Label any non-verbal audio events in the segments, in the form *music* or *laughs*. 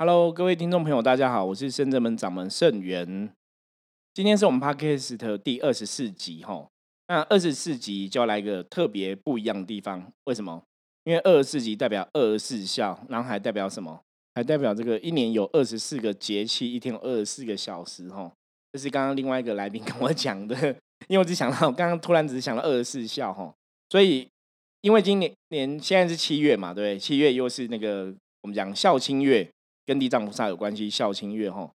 Hello，各位听众朋友，大家好，我是深圳门掌门盛元。今天是我们 Podcast 第二十四集哈。那二十四集就要来一个特别不一样的地方，为什么？因为二十四集代表二十四孝，然后还代表什么？还代表这个一年有二十四个节气，一天有二十四个小时哈。这是刚刚另外一个来宾跟我讲的，因为我只想到我刚刚突然只是想到二十四孝哈，所以因为今年年现在是七月嘛，对不对？七月又是那个我们讲孝亲月，跟地藏菩萨有关系，孝亲月哈。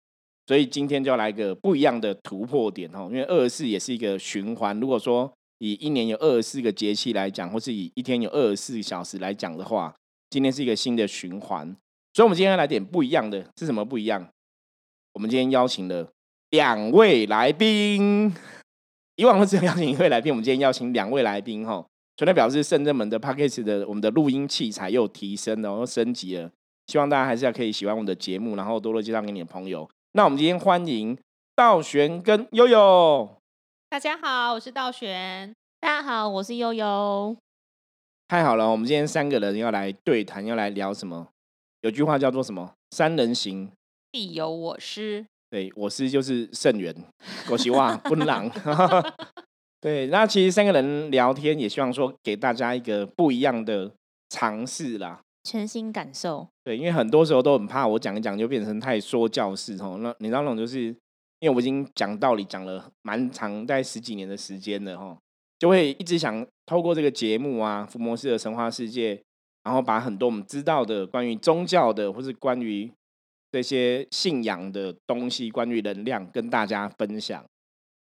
所以今天就要来一个不一样的突破点哈，因为二十四也是一个循环。如果说以一年有二十四个节气来讲，或是以一天有二十四小时来讲的话，今天是一个新的循环。所以，我们今天要来点不一样的，是什么不一样？我们今天邀请了两位来宾，以往都只有邀请一位来宾，我们今天邀请两位来宾哈，所以表示圣正门的 p a c k a g e 的我们的录音器材又提升了，又升级了。希望大家还是要可以喜欢我们的节目，然后多多介绍给你的朋友。那我们今天欢迎道玄跟悠悠。大家好，我是道玄。大家好，我是悠悠。太好了，我们今天三个人要来对谈，要来聊什么？有句话叫做什么？三人行，必有我师。对，我师就是圣元，我希望不狼。*laughs* 对，那其实三个人聊天，也希望说给大家一个不一样的尝试啦。全新感受，对，因为很多时候都很怕我讲一讲就变成太说教式哦。那你知道那种就是，因为我已经讲道理讲了蛮长，大概十几年的时间了哈，就会一直想透过这个节目啊，福摩斯的神话世界，然后把很多我们知道的关于宗教的，或是关于这些信仰的东西，关于能量跟大家分享。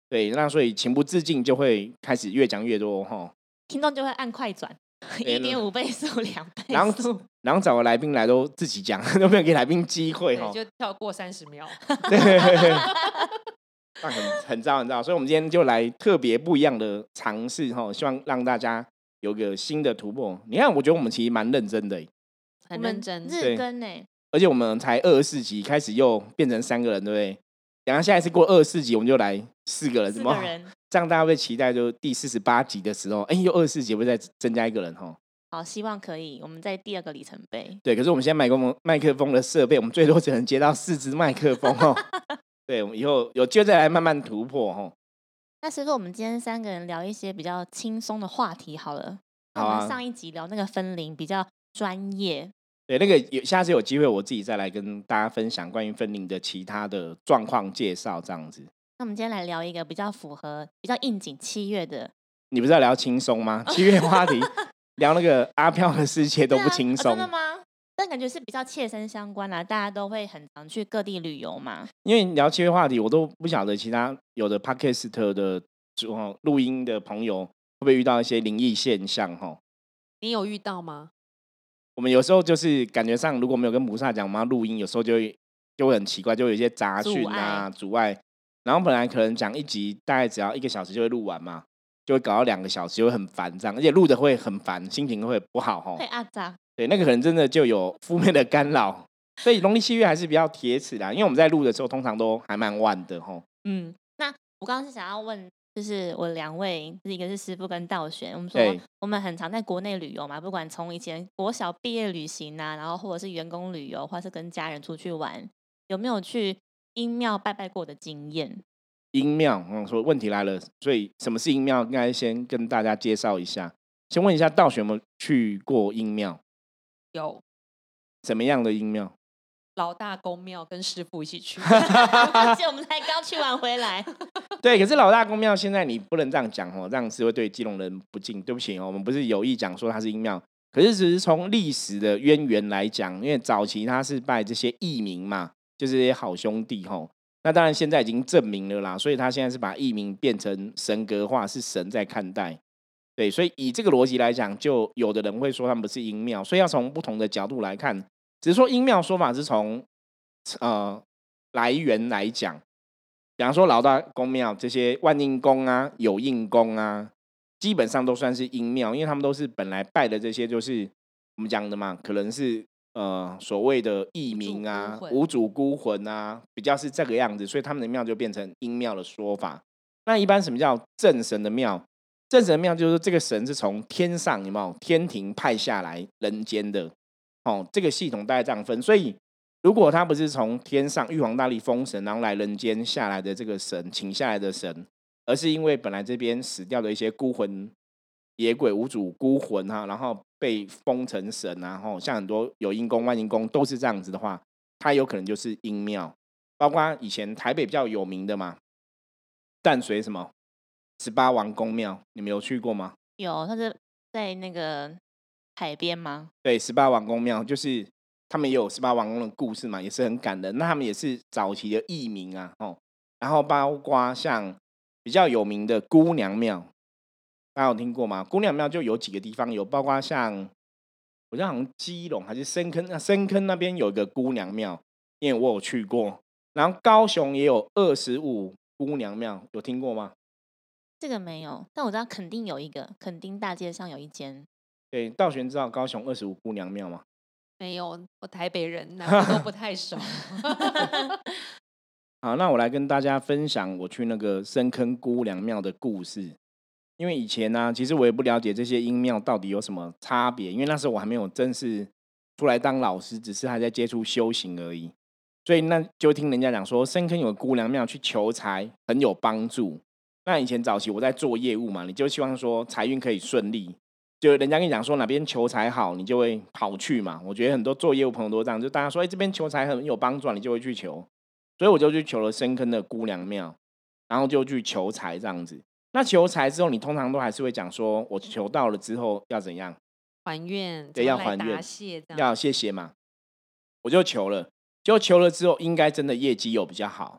对，那所以情不自禁就会开始越讲越多哈，听众就会按快转。*laughs* 一点五倍速，两倍然后然后找个来宾来都自己讲，都没有给来宾机会哈，就跳过三十秒。*laughs* 对，那很很糟很糟，所以我们今天就来特别不一样的尝试哈，希望让大家有个新的突破。你看，我觉得我们其实蛮认真的，很认真，日更呢。而且我们才二十四集开始又变成三个人，对不对？然后下一次过二十四集，我们就来四个人，四个人。这样大家会期待，就第四十八集的时候，哎，又二十四集会再增加一个人哈。好，希望可以，我们在第二个里程碑。对，可是我们现在麦克风麦克风的设备，我们最多只能接到四支麦克风哦。*laughs* 对，我们以后有机会再来慢慢突破哈。那所以说，我们今天三个人聊一些比较轻松的话题好了。好啊。上一集聊那个分龄比较专业。对，那个有下次有机会我自己再来跟大家分享关于分龄的其他的状况介绍，这样子。那我们今天来聊一个比较符合、比较应景七月的。你不是要聊轻松吗？七月话题 *laughs* 聊那个阿飘的世界都不轻松，真的吗？但感觉是比较切身相关啦，大家都会很常去各地旅游嘛。因为聊七月话题，我都不晓得其他有的 podcast 的录音的朋友会不会遇到一些灵异现象哈？你有遇到吗？我们有时候就是感觉上如果没有跟菩萨讲，我们要录音，有时候就会就会很奇怪，就有一些杂讯啊阻碍。然后本来可能讲一集大概只要一个小时就会录完嘛，就会搞到两个小时，就会很烦这样，而且录的会很烦，心情会不好哈。会阿杂。对，那个可能真的就有负面的干扰，所以农历七月还是比较铁齿的，因为我们在录的时候通常都还蛮晚的哈。嗯，那我刚刚是想要问，就是我两位，是一个是师傅跟道玄，我们说我们很常在国内旅游嘛，不管从以前国小毕业旅行啊，然后或者是员工旅游，或是跟家人出去玩，有没有去？阴庙拜拜过的经验，阴庙，嗯，说问题来了，所以什么是阴庙？应该先跟大家介绍一下。先问一下道玄有没有去过阴庙？有。什么样的阴庙？老大公庙，跟师傅一起去。*laughs* 而且我们才刚去完回来。*laughs* 对，可是老大公庙现在你不能这样讲哦，这样是会对基隆人不敬。对不起哦，我们不是有意讲说它是阴庙，可是只是从历史的渊源来讲，因为早期他是拜这些义民嘛。就是些好兄弟吼，那当然现在已经证明了啦，所以他现在是把艺名变成神格化，是神在看待，对，所以以这个逻辑来讲，就有的人会说他们不是阴庙，所以要从不同的角度来看，只是说阴庙说法是从呃来源来讲，比方说老大公庙这些万应宫啊、有应宫啊，基本上都算是阴庙，因为他们都是本来拜的这些，就是我们讲的嘛，可能是。呃，所谓的异名啊，无主孤魂啊，比较是这个样子，所以他们的庙就变成阴庙的说法。那一般什么叫正神的庙？正神庙就是这个神是从天上有没有天庭派下来人间的？哦，这个系统大概这样分。所以如果他不是从天上玉皇大帝封神，然后来人间下来的这个神，请下来的神，而是因为本来这边死掉的一些孤魂野鬼、无主孤魂哈，然后被封成神，然后像很多有阴公、万阴公都是这样子的话，它有可能就是阴庙。包括以前台北比较有名的嘛，淡水什么十八王公庙，你们有去过吗？有，它是在那个海边吗？对，十八王公庙就是。他们也有十八王公的故事嘛，也是很感人。那他们也是早期的艺名啊，哦，然后包括像比较有名的姑娘庙，大家有听过吗？姑娘庙就有几个地方有，包括像我像好像基隆还是深坑啊，深坑那边有一个姑娘庙，因为我有去过。然后高雄也有二十五姑娘庙，有听过吗？这个没有，但我知道肯定有一个，肯定大街上有一间。对，道玄知道高雄二十五姑娘庙吗？没有，我台北人，哪都不太熟。*laughs* *laughs* 好，那我来跟大家分享我去那个深坑姑娘庙的故事。因为以前呢，其实我也不了解这些阴庙到底有什么差别，因为那时候我还没有正式出来当老师，只是还在接触修行而已。所以那就听人家讲说，深坑有个姑娘庙去求财很有帮助。那以前早期我在做业务嘛，你就希望说财运可以顺利。就人家跟你讲说哪边求财好，你就会跑去嘛。我觉得很多做业务朋友都这样，就大家说哎这边求财很有帮助，你就会去求。所以我就去求了深坑的姑娘庙，然后就去求财这样子。那求财之后，你通常都还是会讲说，我求到了之后要怎样还愿？对，要还愿，谢要谢谢嘛。我就求了，就求了之后，应该真的业绩有比较好。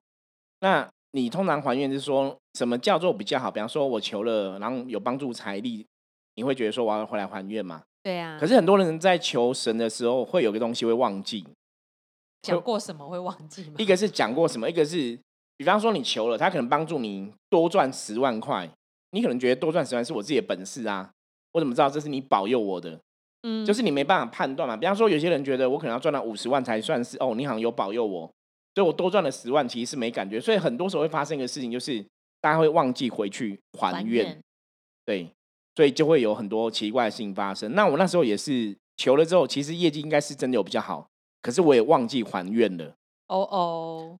那你通常还愿是说什么叫做比较好？比方说我求了，然后有帮助财力。你会觉得说我要回来还愿吗？对啊。可是很多人在求神的时候，会有个东西会忘记。讲过什么会忘记吗？一个是讲过什么，一个是，比方说你求了，他可能帮助你多赚十万块，你可能觉得多赚十万是我自己的本事啊，我怎么知道这是你保佑我的？嗯，就是你没办法判断嘛。比方说有些人觉得我可能要赚到五十万才算是哦，你好像有保佑我，所以我多赚了十万其实是没感觉。所以很多时候会发生一个事情，就是大家会忘记回去还愿，对。所以就会有很多奇怪的事情发生。那我那时候也是求了之后，其实业绩应该是真的有比较好，可是我也忘记还愿了。哦哦，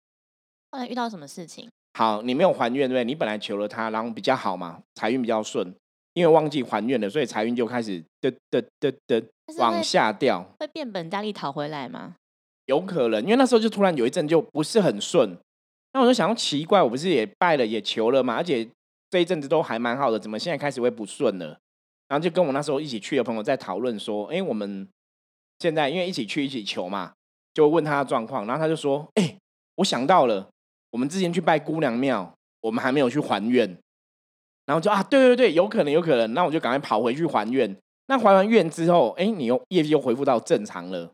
后来遇到什么事情？好，你没有还愿，对不对？你本来求了他，然后比较好嘛，财运比较顺，因为忘记还愿了，所以财运就开始的的的的往下掉。会变本加厉讨回来吗？有可能，因为那时候就突然有一阵就不是很顺。那我就想，奇怪，我不是也拜了也求了嘛，而且。这一阵子都还蛮好的，怎么现在开始会不顺了？然后就跟我那时候一起去的朋友在讨论说：“哎，我们现在因为一起去一起求嘛，就问他的状况。然后他就说：‘哎，我想到了，我们之前去拜姑娘庙，我们还没有去还愿。’然后就啊，对对对，有可能有可能。那我就赶快跑回去还愿。那还完愿之后，哎，你又业绩又恢复到正常了，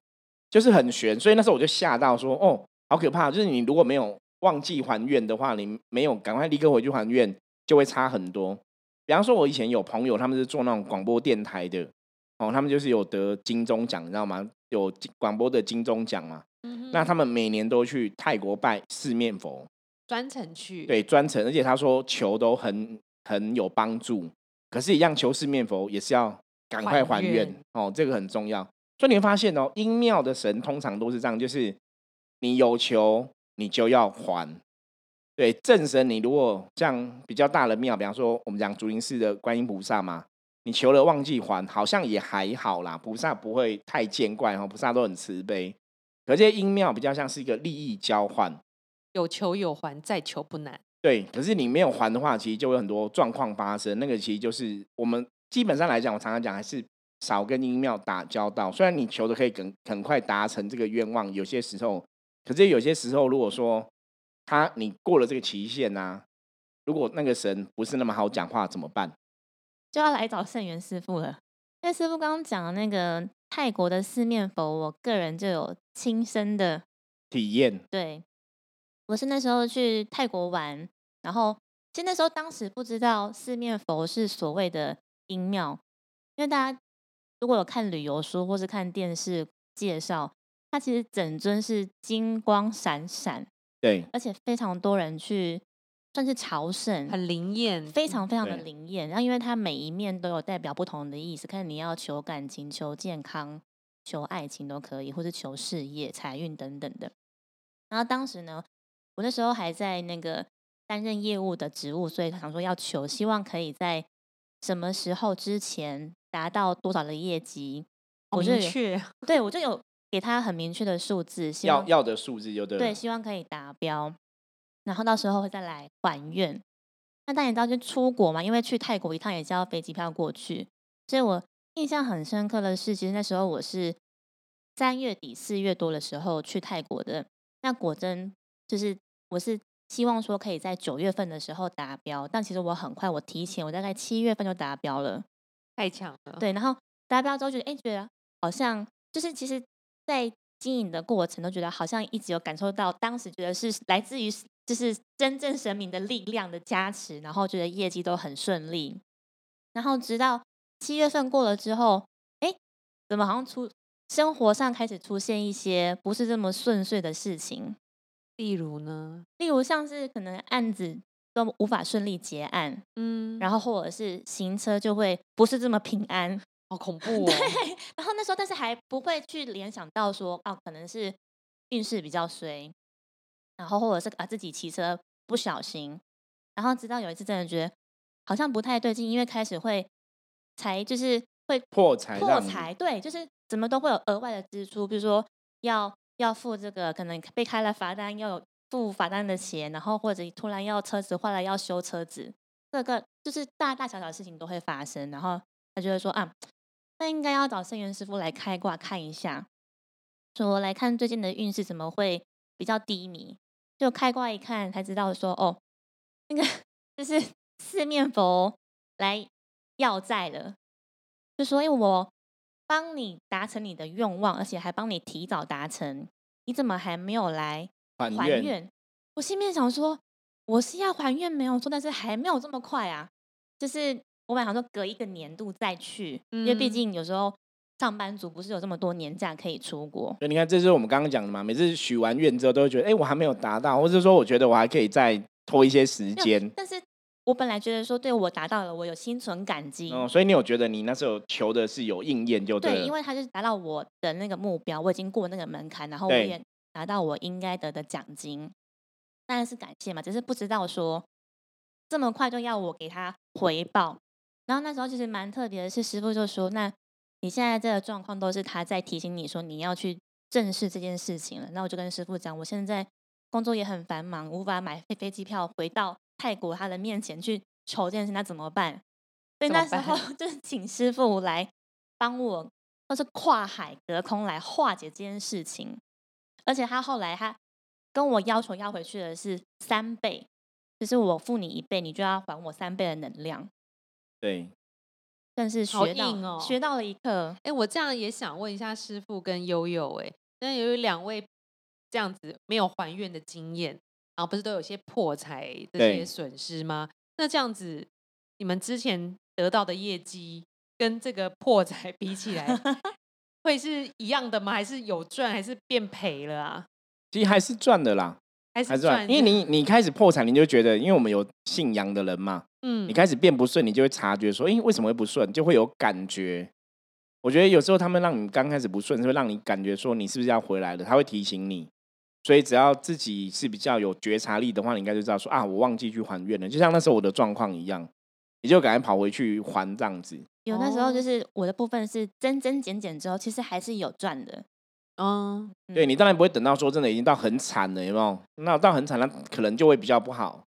就是很悬。所以那时候我就吓到说：‘哦，好可怕！’就是你如果没有忘记还愿的话，你没有赶快立刻回去还愿。”就会差很多。比方说，我以前有朋友，他们是做那种广播电台的，哦，他们就是有得金钟奖，你知道吗？有广播的金钟奖嘛。那他们每年都去泰国拜四面佛，专程去。对，专程，而且他说求都很很有帮助。可是，一样求四面佛也是要赶快还愿哦，这个很重要。所以你会发现哦，阴庙的神通常都是这样，就是你有求，你就要还。对正神，你如果像比较大的庙，比方说我们讲竹林寺的观音菩萨嘛，你求了忘记还，好像也还好啦，菩萨不会太见怪哈，菩萨都很慈悲。可这些阴庙比较像是一个利益交换，有求有还，再求不难。对，可是你没有还的话，其实就有很多状况发生。那个其实就是我们基本上来讲，我常常讲还是少跟阴庙打交道。虽然你求的可以很很快达成这个愿望，有些时候，可是有些时候如果说。他，你过了这个期限呐，如果那个神不是那么好讲话，怎么办？就要来找圣元师傅了。因为师傅刚刚讲的那个泰国的四面佛，我个人就有亲身的体验。对，我是那时候去泰国玩，然后其实那时候当时不知道四面佛是所谓的阴庙，因为大家如果有看旅游书或是看电视介绍，它其实整尊是金光闪闪。对，而且非常多人去，算是朝圣，很灵验，非常非常的灵验。然后，因为它每一面都有代表不同的意思，看你要求感情、求健康，求爱情都可以，或是求事业、财运等等的。然后当时呢，我那时候还在那个担任业务的职务，所以想说要求，希望可以在什么时候之前达到多少的业绩。我就确，对我就有给他很明确的数字，要要的数字就对。对，希望可以达标，然后到时候会再来还愿。那大家知道就出国嘛，因为去泰国一趟也交飞机票过去，所以我印象很深刻的是，其实那时候我是三月底四月多的时候去泰国的。那果真就是我是希望说可以在九月份的时候达标，但其实我很快，我提前我大概七月份就达标了，太强了。对，然后达标之后觉得哎，觉得好像就是其实，在经营的过程都觉得好像一直有感受到，当时觉得是来自于。就是真正神明的力量的加持，然后觉得业绩都很顺利，然后直到七月份过了之后，哎，怎么好像出生活上开始出现一些不是这么顺遂的事情？例如呢？例如像是可能案子都无法顺利结案，嗯，然后或者是行车就会不是这么平安，*laughs* 好恐怖哦。对，然后那时候但是还不会去联想到说，哦，可能是运势比较衰。然后或者是啊自己骑车不小心，然后直到有一次真的觉得好像不太对劲，因为开始会财就是会破财破财，对，就是怎么都会有额外的支出，比如说要要付这个可能被开了罚单要有付罚单的钱，然后或者突然要车子坏了要修车子，这个就是大大小小的事情都会发生。然后他就会说啊，那应该要找圣元师傅来开挂看一下，说来看最近的运势怎么会比较低迷。就开挂一看，才知道说哦，那个就是 *laughs* 四面佛来要债了。就说因为我帮你达成你的愿望，而且还帮你提早达成，你怎么还没有来还愿？我心里面想说，我是要还愿没有错，但是还没有这么快啊。就是我本来想说隔一个年度再去，因为毕竟有时候。上班族不是有这么多年假可以出国？所以你看，这就是我们刚刚讲的嘛。每次许完愿之后，都会觉得，哎，我还没有达到，或者说，我觉得我还可以再拖一些时间。但是我本来觉得说，对我达到了，我有心存感激。哦，所以你有觉得你那时候求的是有应验就对。对，因为他就是达到我的那个目标，我已经过那个门槛，然后我也拿到我应该得的奖金，当然是感谢嘛。只是不知道说这么快就要我给他回报。然后那时候其实蛮特别的是，师傅就说那。你现在这个状况都是他在提醒你说你要去正视这件事情了。那我就跟师傅讲，我现在工作也很繁忙，无法买飞飞机票回到泰国他的面前去求这件事，那怎么办？所以那时候 *laughs* 就是请师傅来帮我，那是跨海隔空来化解这件事情。而且他后来他跟我要求要回去的是三倍，就是我付你一倍，你就要还我三倍的能量。对。但是学到学到了一课，哎，我这样也想问一下师傅跟悠悠，哎，那由于两位这样子没有还愿的经验，然后不是都有些破财这些损失吗？那这样子，你们之前得到的业绩跟这个破财比起来，*laughs* 会是一样的吗？还是有赚，还是变赔了啊？其实还是赚的啦。还是赚，因为你你开始破产，你就觉得，因为我们有信仰的人嘛，嗯，你开始变不顺，你就会察觉说，哎，为什么会不顺，就会有感觉。我觉得有时候他们让你刚开始不顺，是会让你感觉说你是不是要回来了，他会提醒你。所以只要自己是比较有觉察力的话，你应该就知道说啊，我忘记去还愿了。就像那时候我的状况一样，你就赶快跑回去还这样子。有那时候就是我的部分是增增减减之后，其实还是有赚的。嗯，对你当然不会等到说真的已经到很惨了，有没有？那到很惨那，可能就会比较不好。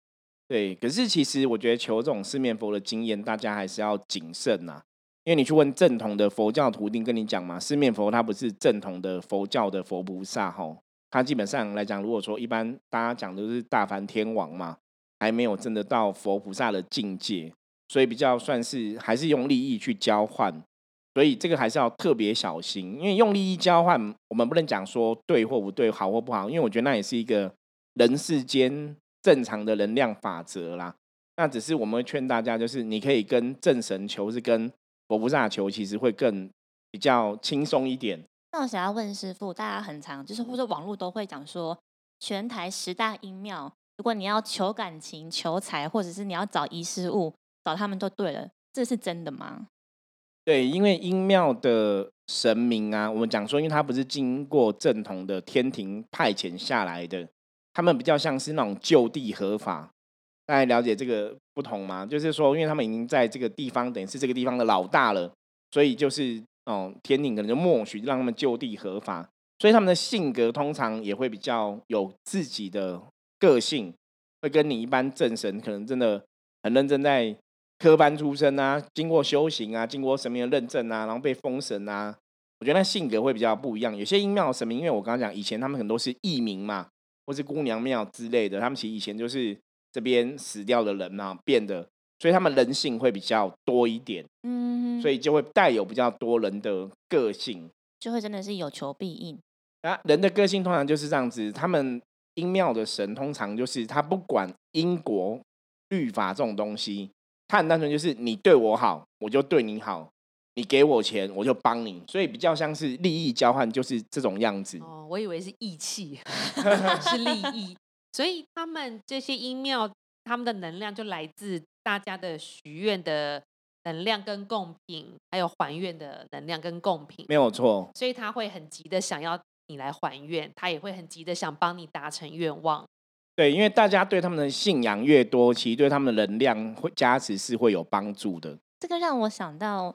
对，可是其实我觉得求这种四面佛的经验，大家还是要谨慎呐。因为你去问正统的佛教徒，一定跟你讲嘛，四面佛他不是正统的佛教的佛菩萨哈。他基本上来讲，如果说一般大家讲的是大梵天王嘛，还没有真的到佛菩萨的境界，所以比较算是还是用利益去交换。所以这个还是要特别小心，因为用利益交换，我们不能讲说对或不对，好或不好，因为我觉得那也是一个人世间正常的能量法则啦。那只是我们会劝大家，就是你可以跟正神求，是跟佛菩萨求，其实会更比较轻松一点。那我想要问师傅，大家很常就是或者网络都会讲说，全台十大阴庙，如果你要求感情、求财，或者是你要找遗失物，找他们就对了，这是真的吗？对，因为阴庙的神明啊，我们讲说，因为他不是经过正统的天庭派遣下来的，他们比较像是那种就地合法。大家了解这个不同吗？就是说，因为他们已经在这个地方，等于是这个地方的老大了，所以就是哦，天庭可能就默许让他们就地合法，所以他们的性格通常也会比较有自己的个性，会跟你一般正神可能真的很认真在。科班出身啊，经过修行啊，经过神明的认证啊，然后被封神啊，我觉得他性格会比较不一样。有些阴庙神明，因为我刚刚讲，以前他们很多是义民嘛，或是姑娘庙之类的，他们其实以前就是这边死掉的人啊变的，所以他们人性会比较多一点，嗯，所以就会带有比较多人的个性，就会真的是有求必应啊。人的个性通常就是这样子，他们阴庙的神通常就是他不管因果律法这种东西。他很单纯，就是你对我好，我就对你好；你给我钱，我就帮你。所以比较像是利益交换，就是这种样子。哦，我以为是义气，*laughs* 是利益。所以他们这些音庙，他们的能量就来自大家的许愿的能量跟贡品，还有还愿的能量跟贡品。没有错。所以他会很急的想要你来还愿，他也会很急的想帮你达成愿望。对，因为大家对他们的信仰越多，其实对他们的能量会加持是会有帮助的。这个让我想到，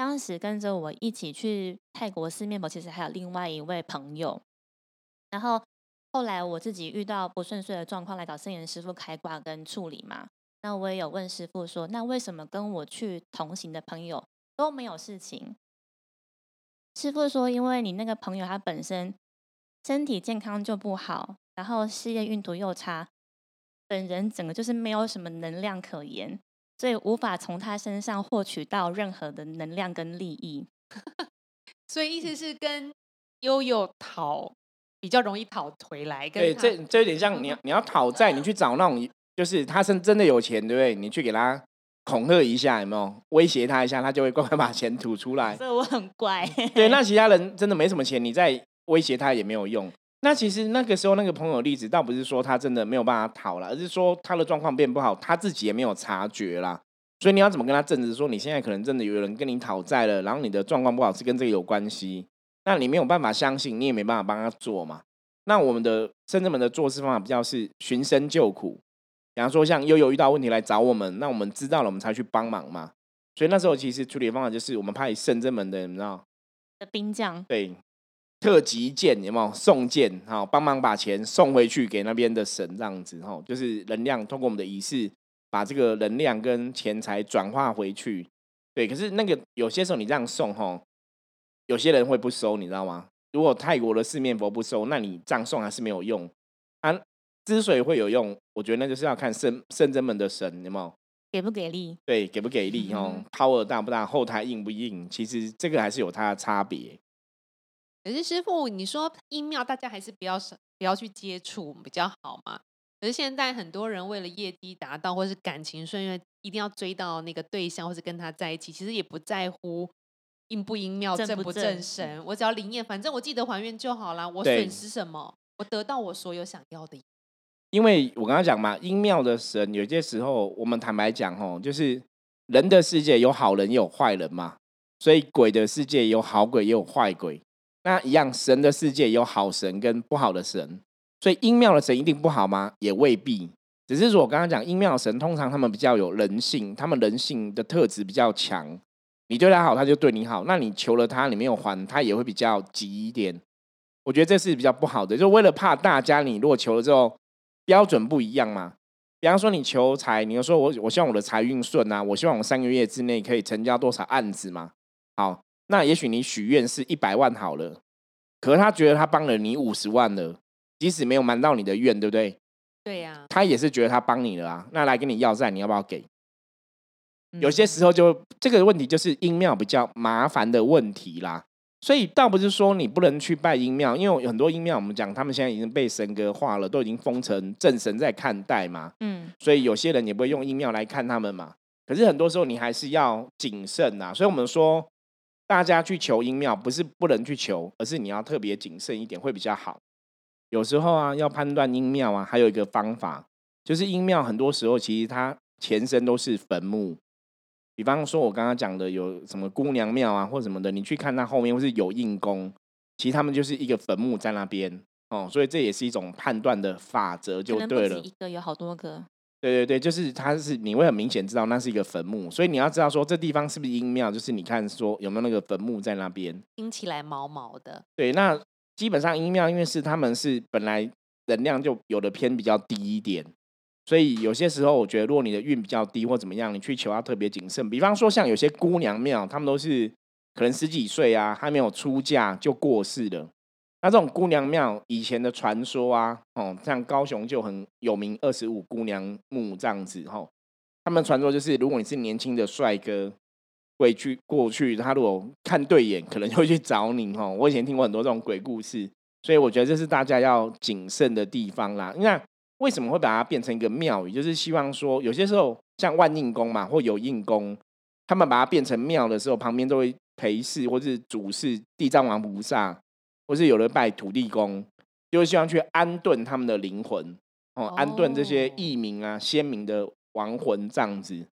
当时跟着我一起去泰国吃面包，其实还有另外一位朋友。然后后来我自己遇到不顺遂的状况，来找圣严师傅开挂跟处理嘛。那我也有问师傅说，那为什么跟我去同行的朋友都没有事情？师傅说，因为你那个朋友他本身身体健康就不好。然后事业运途又差，本人整个就是没有什么能量可言，所以无法从他身上获取到任何的能量跟利益。*laughs* 所以意思是跟悠悠讨比较容易讨回来。对，这这有点像你你要讨债，你去找那种就是他是真的有钱，对不对？你去给他恐吓一下，有没有威胁他一下，他就会 *laughs* 乖乖把钱吐出来。所以我很乖。对，那 *laughs* 其他人真的没什么钱，你再威胁他也没有用。那其实那个时候那个朋友例子，倒不是说他真的没有办法讨了，而是说他的状况变不好，他自己也没有察觉啦。所以你要怎么跟他证实说你现在可能真的有人跟你讨债了，然后你的状况不好是跟这个有关系？那你没有办法相信，你也没办法帮他做嘛。那我们的深圳们的做事方法比较是寻声救苦，比方说像悠悠遇到问题来找我们，那我们知道了我们才去帮忙嘛。所以那时候其实处理的方法就是我们派深圳门的，你知道的兵将对。特级剑有没有送剑？好，帮忙把钱送回去给那边的神，这样子哈，就是能量通过我们的仪式，把这个能量跟钱财转化回去。对，可是那个有些时候你这样送哈，有些人会不收，你知道吗？如果泰国的四面佛不收，那你这样送还是没有用。啊，之所以会有用，我觉得那就是要看圣圣真门的神有没有给不给力。对，给不给力哦，power 大不大，后台硬不硬，其实这个还是有它的差别。可是师傅，你说阴庙大家还是不要不要去接触比较好嘛？可是现在很多人为了业绩达到，或是感情顺，因一定要追到那个对象，或是跟他在一起，其实也不在乎阴不阴庙正不正神，我只要灵验，反正我记得还愿就好啦。我损失什么？我得到我所有想要的。因为我刚刚讲嘛，阴庙的神有些时候，我们坦白讲哦，就是人的世界有好人也有坏人嘛，所以鬼的世界有好鬼也有坏鬼。那一样，神的世界有好神跟不好的神，所以阴庙的神一定不好吗？也未必。只是说我刚刚讲阴庙神，通常他们比较有人性，他们人性的特质比较强。你对他好，他就对你好。那你求了他，你没有还，他也会比较急一点。我觉得这是比较不好的，就为了怕大家，你如果求了之后标准不一样嘛。比方说你求财，你又说我我希望我的财运顺啊，我希望我三个月之内可以成交多少案子嘛。好。那也许你许愿是一百万好了，可是他觉得他帮了你五十万了，即使没有瞒到你的愿，对不对？对呀。他也是觉得他帮你了啊，那来跟你要债，你要不要给？有些时候就这个问题就是阴庙比较麻烦的问题啦。所以倒不是说你不能去拜阴庙，因为很多阴庙我们讲他们现在已经被神格化了，都已经封成正神在看待嘛。嗯。所以有些人也不会用阴庙来看他们嘛。可是很多时候你还是要谨慎呐。所以我们说。大家去求阴庙，不是不能去求，而是你要特别谨慎一点，会比较好。有时候啊，要判断阴庙啊，还有一个方法，就是阴庙很多时候其实它前身都是坟墓。比方说我刚刚讲的有什么姑娘庙啊或什么的，你去看它后面或是有印功，其实他们就是一个坟墓在那边哦，所以这也是一种判断的法则，就对了。一个有好多个。对对对，就是它是你会很明显知道那是一个坟墓，所以你要知道说这地方是不是阴庙，就是你看说有没有那个坟墓在那边，听起来毛毛的。对，那基本上阴庙因为是他们是本来能量就有的偏比较低一点，所以有些时候我觉得如果你的运比较低或怎么样，你去求要特别谨慎。比方说像有些姑娘庙，他们都是可能十几岁啊，还没有出嫁就过世了。那这种姑娘庙以前的传说啊，哦，像高雄就很有名二十五姑娘墓这样子，吼，他们传说就是如果你是年轻的帅哥，会去过去，他如果看对眼，可能就会去找你，吼。我以前听过很多这种鬼故事，所以我觉得这是大家要谨慎的地方啦。那为什么会把它变成一个庙宇？就是希望说，有些时候像万应宫嘛，或有应宫，他们把它变成庙的时候，旁边都会陪侍或是主事地藏王菩萨。或是有人拜土地公，就是希望去安顿他们的灵魂哦，安顿这些异民啊、先民的亡魂这样子，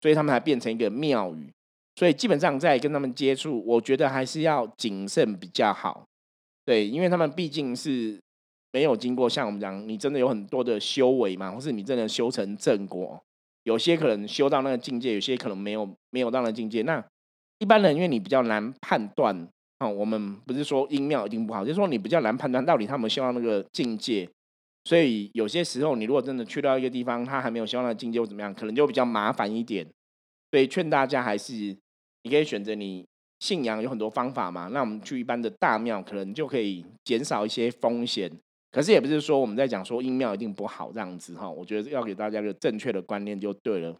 所以他们才变成一个庙宇。所以基本上在跟他们接触，我觉得还是要谨慎比较好。对，因为他们毕竟是没有经过像我们讲，你真的有很多的修为嘛，或是你真的修成正果，有些可能修到那个境界，有些可能没有没有到那境界。那一般人因为你比较难判断。哦，我们不是说音庙一定不好，就是说你比较难判断到底他们修到那个境界，所以有些时候你如果真的去到一个地方，他还没有修到那个境界或怎么样，可能就比较麻烦一点。所以劝大家还是你可以选择你信仰有很多方法嘛，那我们去一般的大庙，可能就可以减少一些风险。可是也不是说我们在讲说音庙一定不好这样子哈，我觉得要给大家一个正确的观念就对了。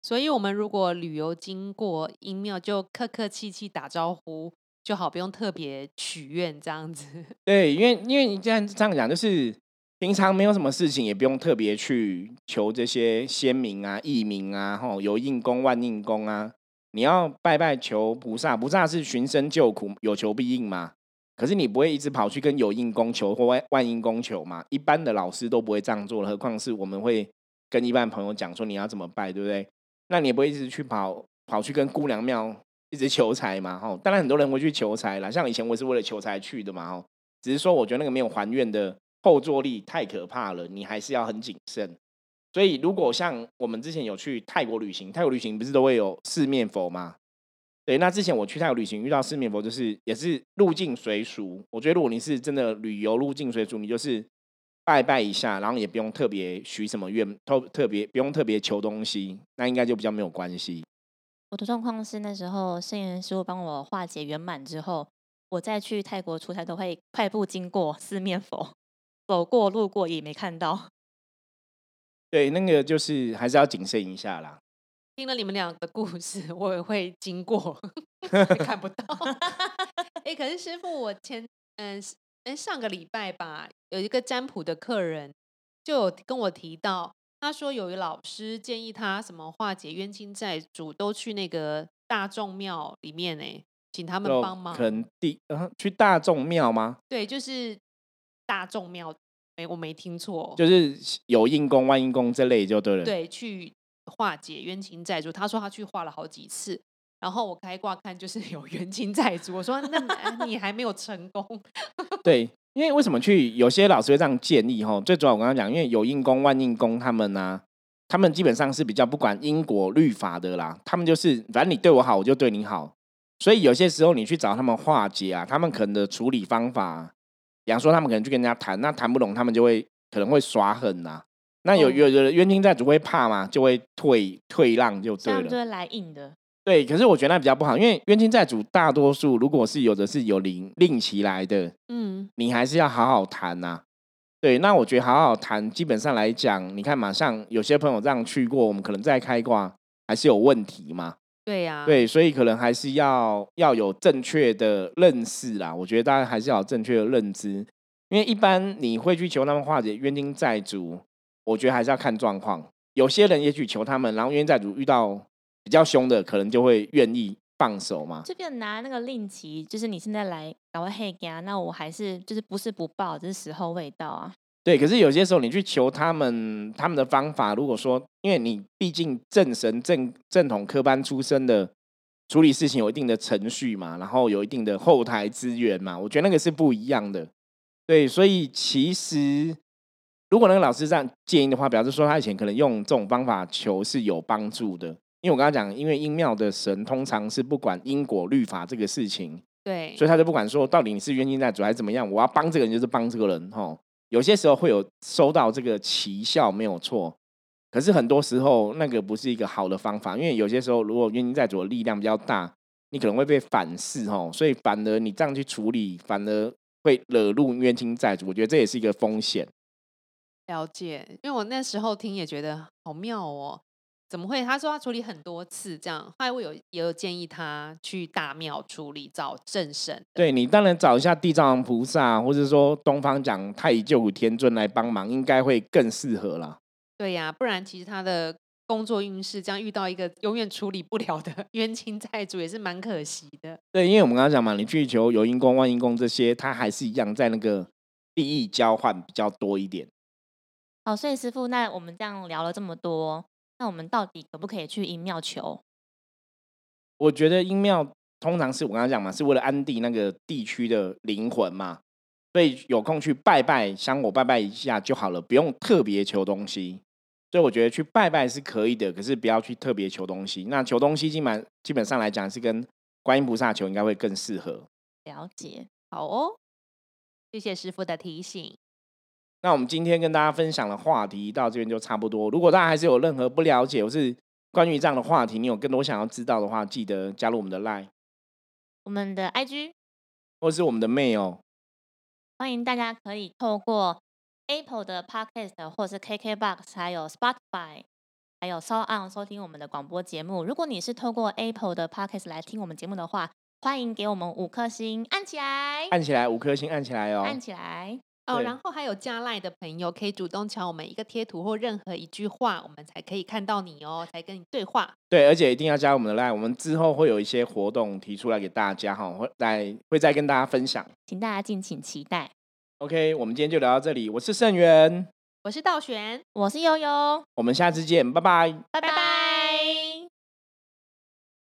所以我们如果旅游经过音庙，就客客气气打招呼。就好，不用特别许愿这样子。*laughs* 对，因为因为你这样这样讲，就是平常没有什么事情，也不用特别去求这些先民啊、义民啊，吼有应公万应公啊。你要拜拜求菩萨，菩萨是寻声救苦，有求必应嘛。可是你不会一直跑去跟有应公求或万万应公求嘛？一般的老师都不会这样做，何况是我们会跟一般朋友讲说你要怎么拜，对不对？那你也不会一直去跑跑去跟姑娘庙。一直求财嘛，哈，当然很多人会去求财啦。像以前我是为了求财去的嘛，哈，只是说我觉得那个没有还愿的后坐力太可怕了，你还是要很谨慎。所以如果像我们之前有去泰国旅行，泰国旅行不是都会有四面佛吗？对，那之前我去泰国旅行遇到四面佛，就是也是入境随俗。我觉得如果你是真的旅游入境随俗，你就是拜拜一下，然后也不用特别许什么愿，特特别不用特别求东西，那应该就比较没有关系。我的状况是那时候圣元师傅帮我化解圆满之后，我再去泰国出差都会快步经过四面佛，走过路过也没看到。对，那个就是还是要谨慎一下啦。听了你们俩的故事，我也会经过，*laughs* 看不到。*laughs* 哎，可是师傅，我前嗯哎上个礼拜吧，有一个占卜的客人就有跟我提到。他说有一老师建议他什么化解冤亲债主，都去那个大众庙里面呢，请他们帮忙。可能第去大众庙吗？对，就是大众庙。哎，我没听错，就是有应公万应功这类就对了。对，去化解冤亲债主。他说他去化了好几次，然后我开挂看就是有冤亲债主。我说那你还没有成功。对。因为为什么去有些老师会这样建议哈？最主要我刚刚讲，因为有应公万应公他们呢，他们基本上是比较不管因果律法的啦。他们就是反正你对我好，我就对你好。所以有些时候你去找他们化解啊，他们可能的处理方法，比方说他们可能去跟人家谈，那谈不拢，他们就会可能会耍狠呐。那有有的冤亲债主会怕嘛，就会退退让就对了。就会来硬的。对，可是我觉得那比较不好，因为冤亲债主大多数如果是有的是有灵令起来的，嗯，你还是要好好谈呐。对，那我觉得好好谈，基本上来讲，你看马上有些朋友这样去过，我们可能再开挂还是有问题嘛。对呀，对，所以可能还是要要有正确的认识啦。我觉得大家还是要有正确的认知，因为一般你会去求他们化解冤亲债主，我觉得还是要看状况。有些人也许求他们，然后冤亲债主遇到。比较凶的，可能就会愿意放手嘛。这边拿那个令旗，就是你现在来搞个黑家，那我还是就是不是不报，这是时候未到啊。对，可是有些时候你去求他们，他们的方法，如果说，因为你毕竟正神正正统科班出身的，处理事情有一定的程序嘛，然后有一定的后台资源嘛，我觉得那个是不一样的。对，所以其实如果那个老师这样建议的话，表示说他以前可能用这种方法求是有帮助的。因为我刚刚讲，因为阴庙的神通常是不管因果律法这个事情，对，所以他就不管说到底你是冤亲债主还是怎么样，我要帮这个人就是帮这个人，吼。有些时候会有收到这个奇效没有错，可是很多时候那个不是一个好的方法，因为有些时候如果冤亲债主的力量比较大，你可能会被反噬，吼。所以反而你这样去处理，反而会惹怒冤亲债主，我觉得这也是一个风险。了解，因为我那时候听也觉得好妙哦。怎么会？他说他处理很多次，这样。后来我有也有建议他去大庙处理，找正神。对你当然找一下地藏王菩萨，或者说东方讲太乙救苦天尊来帮忙，应该会更适合啦。对呀，不然其实他的工作运势这样遇到一个永远处理不了的 *laughs* 冤亲债主，也是蛮可惜的。对，因为我们刚刚讲嘛，你去求有因公、万因公这些，他还是一样在那个利益交换比较多一点。好，所以师傅，那我们这样聊了这么多。那我们到底可不可以去阴庙求？我觉得阴庙通常是我刚刚讲嘛，是为了安定那个地区的灵魂嘛，所以有空去拜拜香火拜拜一下就好了，不用特别求东西。所以我觉得去拜拜是可以的，可是不要去特别求东西。那求东西基本基本上来讲是跟观音菩萨求应该会更适合。了解，好哦，谢谢师傅的提醒。那我们今天跟大家分享的话题到这边就差不多。如果大家还是有任何不了解，或是关于这样的话题，你有更多想要知道的话，记得加入我们的 Line，我们的 IG，或是我们的 Mail。欢迎大家可以透过 Apple 的 Podcast，或是 KKBox，还有 Spotify，还有 s o On 收听我们的广播节目。如果你是透过 Apple 的 Podcast 来听我们节目的话，欢迎给我们五颗星，按起来，按起来，五颗星按起来哦，按起来。哦，然后还有加赖的朋友可以主动抢我们一个贴图或任何一句话，我们才可以看到你哦，才跟你对话。对，而且一定要加我们的赖，我们之后会有一些活动提出来给大家哈，会再会再跟大家分享，请大家敬请期待。OK，我们今天就聊到这里，我是盛元，我是道玄，我是悠悠，我们下次见，拜拜，拜拜。